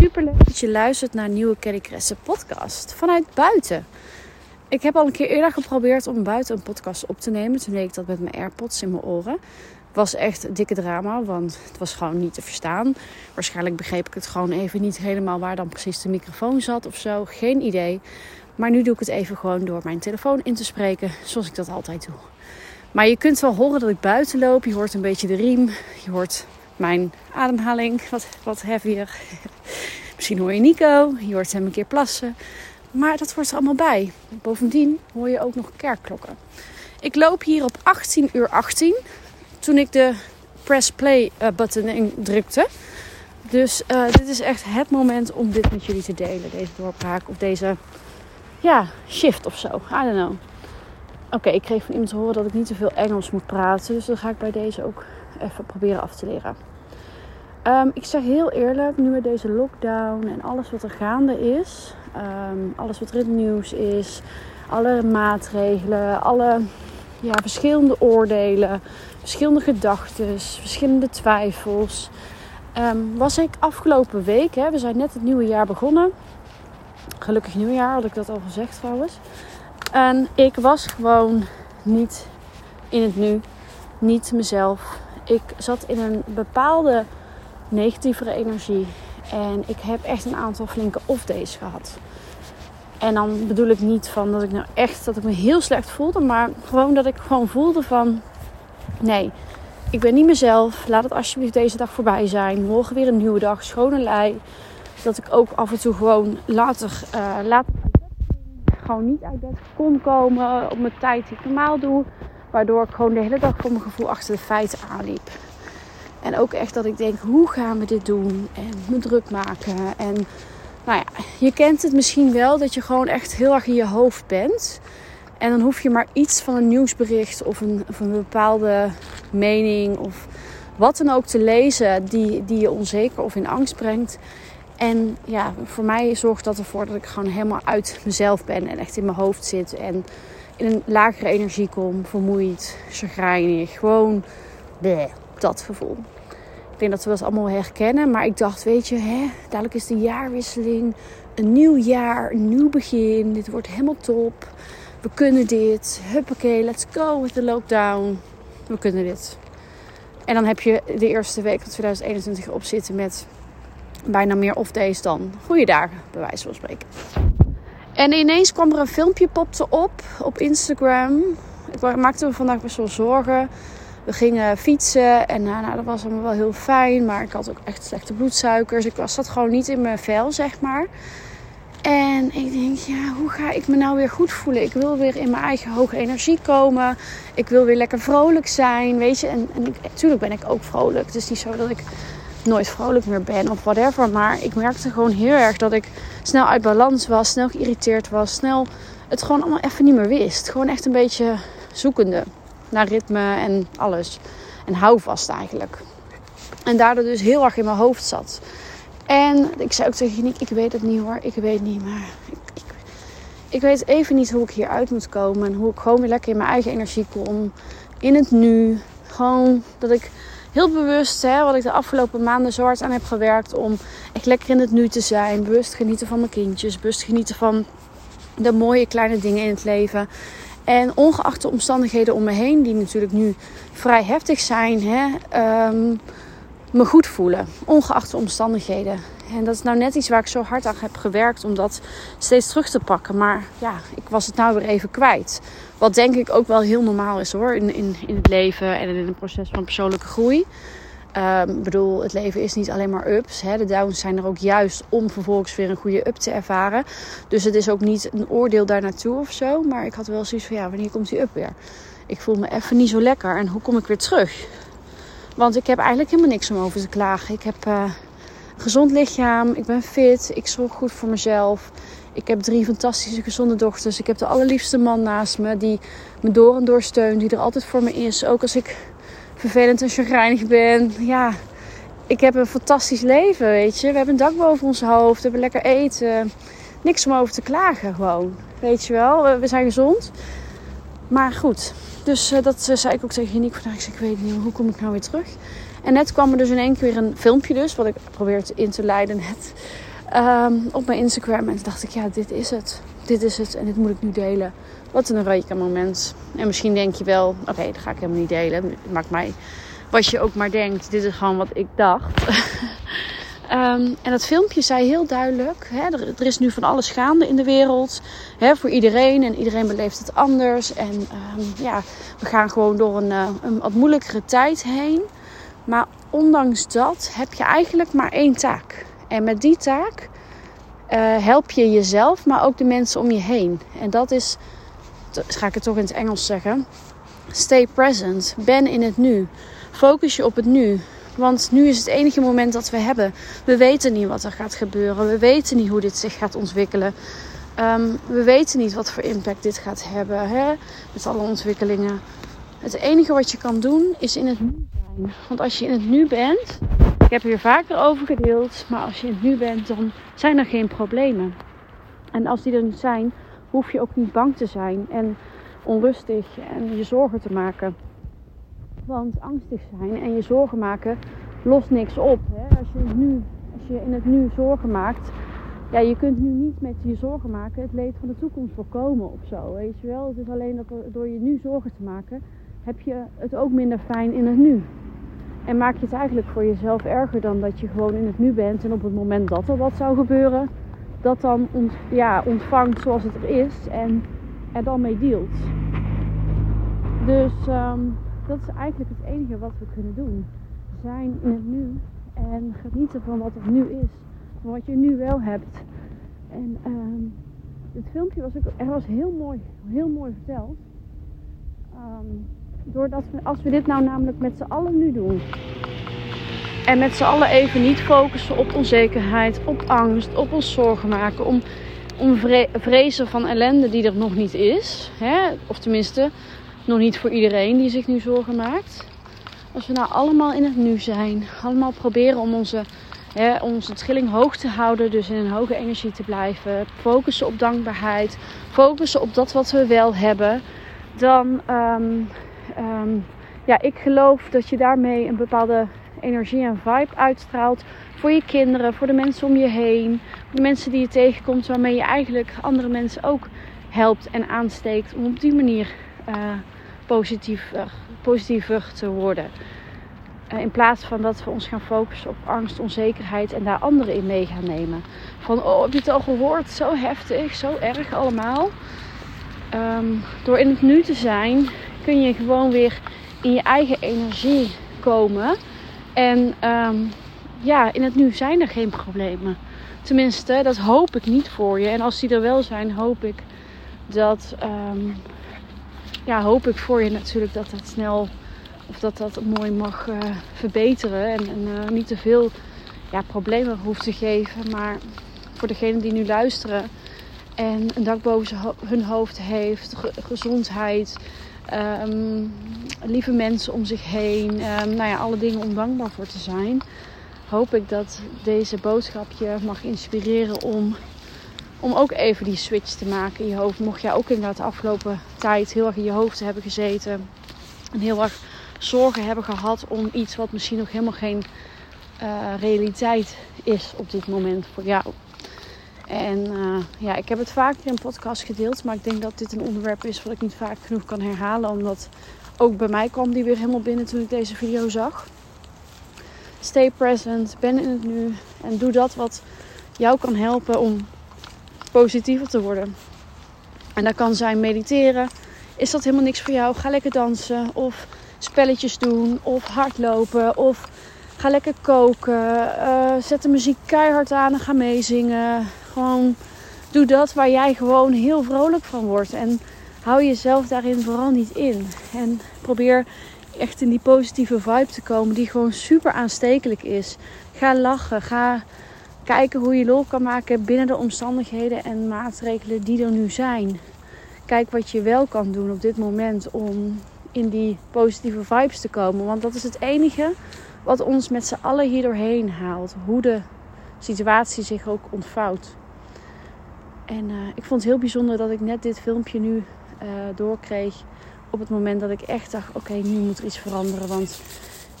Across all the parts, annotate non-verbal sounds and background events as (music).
Super leuk dat je luistert naar nieuwe Kelly Kresse podcast vanuit buiten. Ik heb al een keer eerder geprobeerd om buiten een podcast op te nemen. Toen deed ik dat met mijn AirPods in mijn oren. Was echt een dikke drama, want het was gewoon niet te verstaan. Waarschijnlijk begreep ik het gewoon even niet helemaal waar dan precies de microfoon zat of zo. Geen idee. Maar nu doe ik het even gewoon door mijn telefoon in te spreken, zoals ik dat altijd doe. Maar je kunt wel horen dat ik buiten loop. Je hoort een beetje de riem. Je hoort mijn ademhaling wat, wat heavier. Misschien hoor je Nico. Je hoort hem een keer plassen. Maar dat hoort er allemaal bij. Bovendien hoor je ook nog kerkklokken. Ik loop hier op 18 uur 18. Toen ik de press play uh, button indrukte. Dus uh, dit is echt het moment om dit met jullie te delen. Deze doorbraak of deze ja, shift of zo. I don't know. Oké, ik kreeg van iemand te horen dat ik niet te veel Engels moet praten. Dus dat ga ik bij deze ook even proberen af te leren. Um, ik zeg heel eerlijk, nu met deze lockdown en alles wat er gaande is, um, alles wat er in het nieuws is, alle maatregelen, alle ja, verschillende oordelen, verschillende gedachten, verschillende twijfels, um, was ik afgelopen week, hè, we zijn net het nieuwe jaar begonnen. Gelukkig nieuwjaar, had ik dat al gezegd trouwens. En ik was gewoon niet in het nu, niet mezelf. Ik zat in een bepaalde negatievere energie. En ik heb echt een aantal flinke off-days gehad. En dan bedoel ik niet van dat ik nou echt dat ik me heel slecht voelde, maar gewoon dat ik gewoon voelde van nee, ik ben niet mezelf. Laat het alsjeblieft deze dag voorbij zijn. Morgen weer een nieuwe dag, schone lei. Dat ik ook af en toe gewoon later, uh, later gewoon niet uit bed kon komen op mijn tijd die ik normaal doe. Waardoor ik gewoon de hele dag voor mijn gevoel achter de feiten aanliep. En ook echt dat ik denk, hoe gaan we dit doen? En me druk maken. En nou ja, je kent het misschien wel dat je gewoon echt heel erg in je hoofd bent. En dan hoef je maar iets van een nieuwsbericht of een, of een bepaalde mening of wat dan ook te lezen die, die je onzeker of in angst brengt. En ja, voor mij zorgt dat ervoor dat ik gewoon helemaal uit mezelf ben en echt in mijn hoofd zit. En in een lagere energie kom, vermoeid, chagrijnig. Gewoon dat gevoel. Ik denk dat we dat allemaal herkennen. Maar ik dacht, weet je, hè, dadelijk is de jaarwisseling. Een nieuw jaar, een nieuw begin. Dit wordt helemaal top. We kunnen dit. Huppakee, let's go with the lockdown. We kunnen dit. En dan heb je de eerste week van 2021 op zitten met bijna meer off-days dan goede dagen, bij wijze van spreken. En ineens kwam er een filmpje popte op op Instagram. Ik maakte me vandaag best wel zorgen. We gingen fietsen en nou, nou, dat was allemaal wel heel fijn. Maar ik had ook echt slechte bloedsuikers. Ik was dat gewoon niet in mijn vel, zeg maar. En ik denk, ja, hoe ga ik me nou weer goed voelen? Ik wil weer in mijn eigen hoge energie komen. Ik wil weer lekker vrolijk zijn, weet je. En, en natuurlijk ben ik ook vrolijk. Het is niet zo dat ik nooit vrolijk meer ben of whatever. Maar ik merkte gewoon heel erg dat ik snel uit balans was, snel geïrriteerd was, snel het gewoon allemaal even niet meer wist. Gewoon echt een beetje zoekende naar ritme en alles. En houvast eigenlijk. En daardoor dus heel erg in mijn hoofd zat. En ik zei ook tegen Nick, ik weet het niet hoor, ik weet niet, maar ik, ik, ik weet even niet hoe ik hieruit moet komen. En hoe ik gewoon weer lekker in mijn eigen energie kom. In het nu. Gewoon dat ik heel bewust, hè, wat ik de afgelopen maanden zo hard aan heb gewerkt om echt lekker in het nu te zijn. Bewust genieten van mijn kindjes. Bewust genieten van de mooie kleine dingen in het leven. En ongeacht de omstandigheden om me heen, die natuurlijk nu vrij heftig zijn, hè, um, me goed voelen. Ongeacht de omstandigheden. En dat is nou net iets waar ik zo hard aan heb gewerkt om dat steeds terug te pakken. Maar ja, ik was het nou weer even kwijt. Wat denk ik ook wel heel normaal is hoor, in, in, in het leven en in een proces van persoonlijke groei. Ehm, ik bedoel, het leven is niet alleen maar ups. Hè. De downs zijn er ook juist om vervolgens weer een goede up te ervaren. Dus het is ook niet een oordeel daar naartoe of zo. Maar ik had wel zoiets van, ja, wanneer komt die up weer? Ik voel me even niet zo lekker. En hoe kom ik weer terug? Want ik heb eigenlijk helemaal niks om over te klagen. Ik heb een gezond lichaam. Ik ben fit. Ik zorg goed voor mezelf. Ik heb drie fantastische gezonde dochters. Ik heb de allerliefste man naast me die me door en door steunt. Die er altijd voor me is. Ook als ik vervelend en chagrijnig ben. Ja, ik heb een fantastisch leven, weet je. We hebben een dak boven ons hoofd. We hebben lekker eten. Niks om over te klagen gewoon. Weet je wel, we zijn gezond. Maar goed, dus uh, dat uh, zei ik ook tegen Nick vandaag. Ik, zei, ik weet niet, hoe kom ik nou weer terug? En net kwam er dus in één keer een filmpje dus, wat ik probeer in te leiden net, ehm, op mijn Instagram. En toen dacht ik, ja, dit is het. Dit is het en dit moet ik nu delen. Wat een Eureka moment. En misschien denk je wel, oké, dat ga ik helemaal niet delen. Maakt mij wat je ook maar denkt. Dit is gewoon wat ik dacht. (laughs) Ehm, en dat filmpje zei heel duidelijk: hè, er, is nu van alles gaande in de wereld. Hè, voor iedereen. En iedereen beleeft het anders. En ehm, ja, we gaan gewoon door een, uh, een wat moeilijkere tijd heen. Maar ondanks dat heb je eigenlijk maar één taak. En met die taak uh, help je jezelf, maar ook de mensen om je heen. En dat is, ga ik het toch in het Engels zeggen. Stay present. Ben in het nu. Focus je op het nu. Want nu is het enige moment dat we hebben. We weten niet wat er gaat gebeuren. We weten niet hoe dit zich gaat ontwikkelen. Um, we weten niet wat voor impact dit gaat hebben. Hè? Met alle ontwikkelingen. Het enige wat je kan doen is in het nu Want als je in het nu bent. Ik heb hier vaker over gedeeld. Maar als je in het nu bent, dan zijn er geen problemen. En als die er niet zijn, hoef je ook niet bang te zijn. En onrustig en je zorgen te maken. Want angstig zijn en je zorgen maken lost niks op. Hè? Als, je nu, als je in het nu zorgen maakt, ja, je kunt nu niet met je zorgen maken het leed van de toekomst voorkomen of zo. Weet je wel? Het is alleen dat door je nu zorgen te maken, heb je het ook minder fijn in het nu. En maak je het eigenlijk voor jezelf erger dan dat je gewoon in het nu bent en op het moment dat er wat zou gebeuren, dat dan ja, ontvangt zoals het er is en er dan mee dealt. Dus um, dat is eigenlijk het enige wat we kunnen doen. Zijn in het nu en genieten van wat er nu is. Van wat je nu wel hebt. En uh, het filmpje was, ook, er was heel mooi, heel mooi verteld. Um, doordat we, als we dit nou namelijk met z'n allen nu doen. En met z'n allen even niet focussen op onzekerheid, op angst, op ons zorgen maken. Om, om vrezen van ellende die er nog niet is. Hè? Of tenminste, nog niet voor iedereen die zich nu zorgen maakt. Als we nou allemaal in het nu zijn, allemaal proberen om onze, hè, onze trilling hoog te houden, dus in een hoge energie te blijven, focussen op dankbaarheid, focussen op dat wat we wel hebben, dan, um, um, ja, ik geloof dat je daarmee een bepaalde energie en vibe uitstraalt voor je kinderen, voor de mensen om je heen, voor de mensen die je tegenkomt, waarmee je eigenlijk andere mensen ook helpt en aansteekt om op die manier uh, positiever, positiever te worden. Uh, in plaats van dat we ons gaan focussen op angst, onzekerheid en daar anderen in mee gaan nemen. Van, oh, heb je het al gehoord? Zo heftig, zo erg allemaal. Um, door in het nu te zijn, kun je gewoon weer in je eigen energie komen. En um, ja, in het nu zijn er geen problemen. Tenminste, dat hoop ik niet voor je. En als die er wel zijn, hoop ik dat um, ja, hoop ik voor je natuurlijk dat dat snel of dat dat mooi mag uh, verbeteren. En, en uh, niet te veel ja, problemen hoeft te geven. Maar voor degenen die nu luisteren en een dak boven hun hoofd heeft, gezondheid, um, lieve mensen om zich heen, um, nou ja, alle dingen om dankbaar voor te zijn. Hoop ik dat deze boodschap je mag inspireren om om ook even die switch te maken in je hoofd. Mocht jij ook inderdaad de afgelopen tijd heel erg in je hoofd hebben gezeten. En heel erg zorgen hebben gehad om iets wat misschien nog helemaal geen uh, realiteit is op dit moment voor jou. En uh, ja, ik heb het vaker in een podcast gedeeld. Maar ik denk dat dit een onderwerp is wat ik niet vaak genoeg kan herhalen. Omdat ook bij mij kwam die weer helemaal binnen toen ik deze video zag. Stay present, ben in het nu. En doe dat wat jou kan helpen om positiever te worden. En dat kan zijn mediteren. Is dat helemaal niks voor jou? Ga lekker dansen of spelletjes doen of hardlopen of ga lekker koken. Uh, zet de muziek keihard aan en ga meezingen. Gewoon doe dat waar jij gewoon heel vrolijk van wordt. En hou jezelf daarin vooral niet in. En probeer echt in die positieve vibe te komen die gewoon super aanstekelijk is. Ga lachen. Ga kijken hoe je lol kan maken binnen de omstandigheden en maatregelen die er nu zijn. Kijk wat je wel kan doen op dit moment om in die positieve vibes te komen. Want dat is het enige wat ons met z'n allen hier doorheen haalt. Hoe de situatie zich ook ontvouwt. En uh, ik vond het heel bijzonder dat ik net dit filmpje nu uh, doorkreeg. Op het moment dat ik echt dacht: oké, nu moet er iets veranderen. Want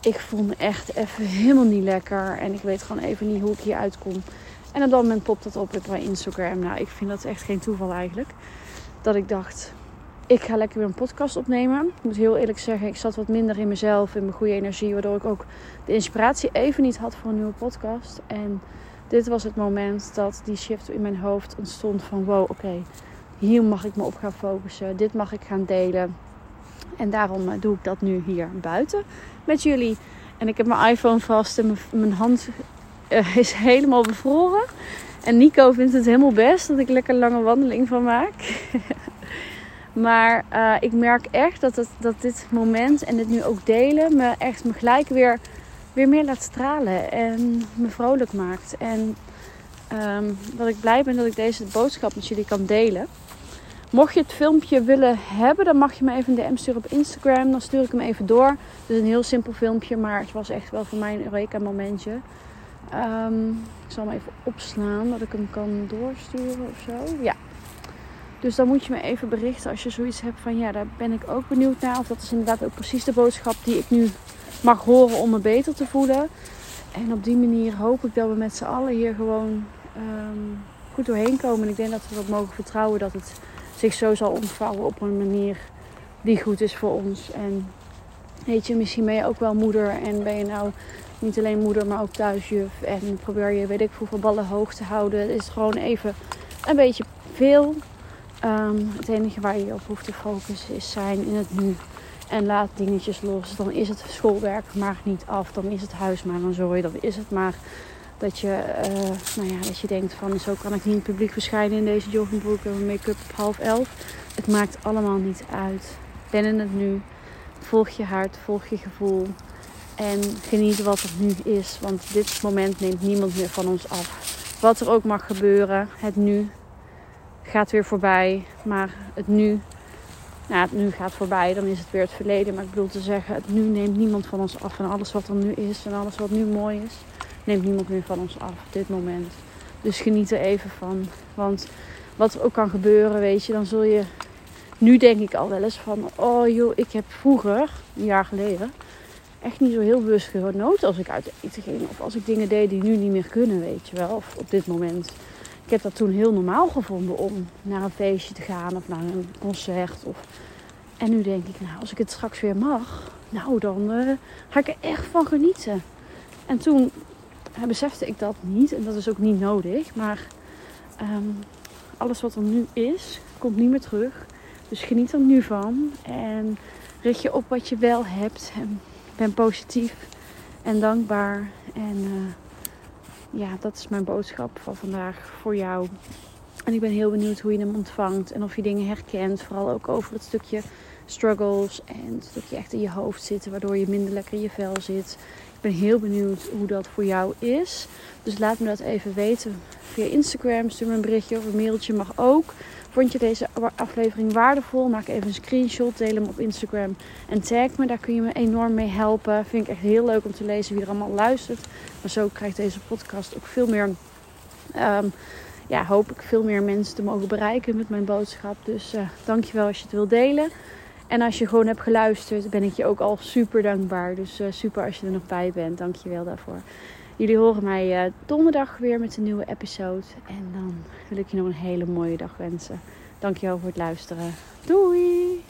ik voel me echt even helemaal niet lekker. En ik weet gewoon even niet hoe ik hier uitkom. En op dat moment popt dat op op mijn Instagram. Nou, ik vind dat echt geen toeval eigenlijk. Dat ik dacht, ik ga lekker weer een podcast opnemen. Ik moet heel eerlijk zeggen, ik zat wat minder in mezelf, in mijn goede energie. Waardoor ik ook de inspiratie even niet had voor een nieuwe podcast. En dit was het moment dat die shift in mijn hoofd ontstond van wow, oké, hier mag ik me op gaan focussen. Dit mag ik gaan delen. En daarom eh, doe ik dat nu hier buiten met jullie. En ik heb mijn iPhone vast en mijn hand uh, is helemaal bevroren. En Nico vindt het helemaal best dat ik lekker lange wandeling van maak. (laughs) maar uh, ik merk echt dat, het, dat dit moment en dit nu ook delen me echt me gelijk weer, weer meer laat stralen. En me vrolijk maakt. En um, dat ik blij ben dat ik deze boodschap met jullie kan delen. Mocht je het filmpje willen hebben, dan mag je me even een DM sturen op Instagram. Dan stuur ik hem even door. Het is een heel simpel filmpje, maar het was echt wel voor mij een Eureka momentje. Um, ik zal hem even opslaan, dat ik hem kan doorsturen of zo. Ja. Dus dan moet je me even berichten als je zoiets hebt van ja, daar ben ik ook benieuwd naar. Of dat is inderdaad ook precies de boodschap die ik nu mag horen om me beter te voelen. En op die manier hoop ik dat we met z'n allen hier gewoon um, goed doorheen komen. En ik denk dat we dat mogen vertrouwen dat het zich zo zal ontvouwen op een manier die goed is voor ons. En weet je, misschien ben je ook wel moeder en ben je nou niet alleen moeder, maar ook thuisjuf. En probeer je, weet ik hoeveel ballen hoog te houden. Het is gewoon even een beetje veel. Um, het enige waar je op hoeft te focussen is zijn in het nu. En laat dingetjes los. Dan is het schoolwerk maar niet af. Dan is het huis maar een zooi. Dan is het maar dat je, uh, nou ja, dat je denkt van zo kan ik niet in publiek verschijnen in deze joggingbroek en make-up op half elf. Het maakt allemaal niet uit. Ben in het nu. Volg je hart, volg je gevoel. En geniet wat er nu is. Want dit moment neemt niemand meer van ons af. Wat er ook mag gebeuren, het nu gaat weer voorbij. Maar het nu, nou nu gaat voorbij, dan is het weer het verleden. Maar ik bedoel te zeggen, het nu neemt niemand van ons af. En alles wat er nu is en alles wat nu mooi is, neemt niemand meer van ons af op dit moment. Dus geniet er even van. Want wat er ook kan gebeuren, weet je, dan zul je. Nu denk ik al wel eens van, oh joh, ik heb vroeger, een jaar geleden, echt niet zo heel bewust genoten als ik uit eten ging. Of als ik dingen deed die nu niet meer kunnen, weet je wel. Of op dit moment. Ik heb dat toen heel normaal gevonden om naar een feestje te gaan of naar een concert. Of... En nu denk ik, nou, als ik het straks weer mag, nou dan uh, ga ik er echt van genieten. En toen besefte ik dat niet. En dat is ook niet nodig. Maar um, alles wat er nu is, komt niet meer terug. Dus geniet er nu van. En richt je op wat je wel hebt. En ben positief en dankbaar. En uh, ja, dat is mijn boodschap van vandaag voor jou. En ik ben heel benieuwd hoe je hem ontvangt. En of je dingen herkent. Vooral ook over het stukje struggles. En het stukje echt in je hoofd zitten. Waardoor je minder lekker in je vel zit. Ik ben heel benieuwd hoe dat voor jou is. Dus laat me dat even weten via Instagram. Stuur me een berichtje of een mailtje mag ook. Vond je deze aflevering waardevol? Maak even een screenshot, deel hem op Instagram en tag me. Daar kun je me enorm mee helpen. Vind ik echt heel leuk om te lezen wie er allemaal luistert. Maar zo krijgt deze podcast ook veel meer, um, ja, hoop ik veel meer mensen te mogen bereiken met mijn boodschap. Dus uh, dankjewel als je het wilt delen. En als je gewoon hebt geluisterd, ben ik je ook al super dankbaar. Dus uh, super als je er nog bij bent. Dankjewel daarvoor. Jullie horen mij uh, donderdag weer met een nieuwe episode. En dan wil ik je nog een hele mooie dag wensen. Dankjewel voor het luisteren. Doei!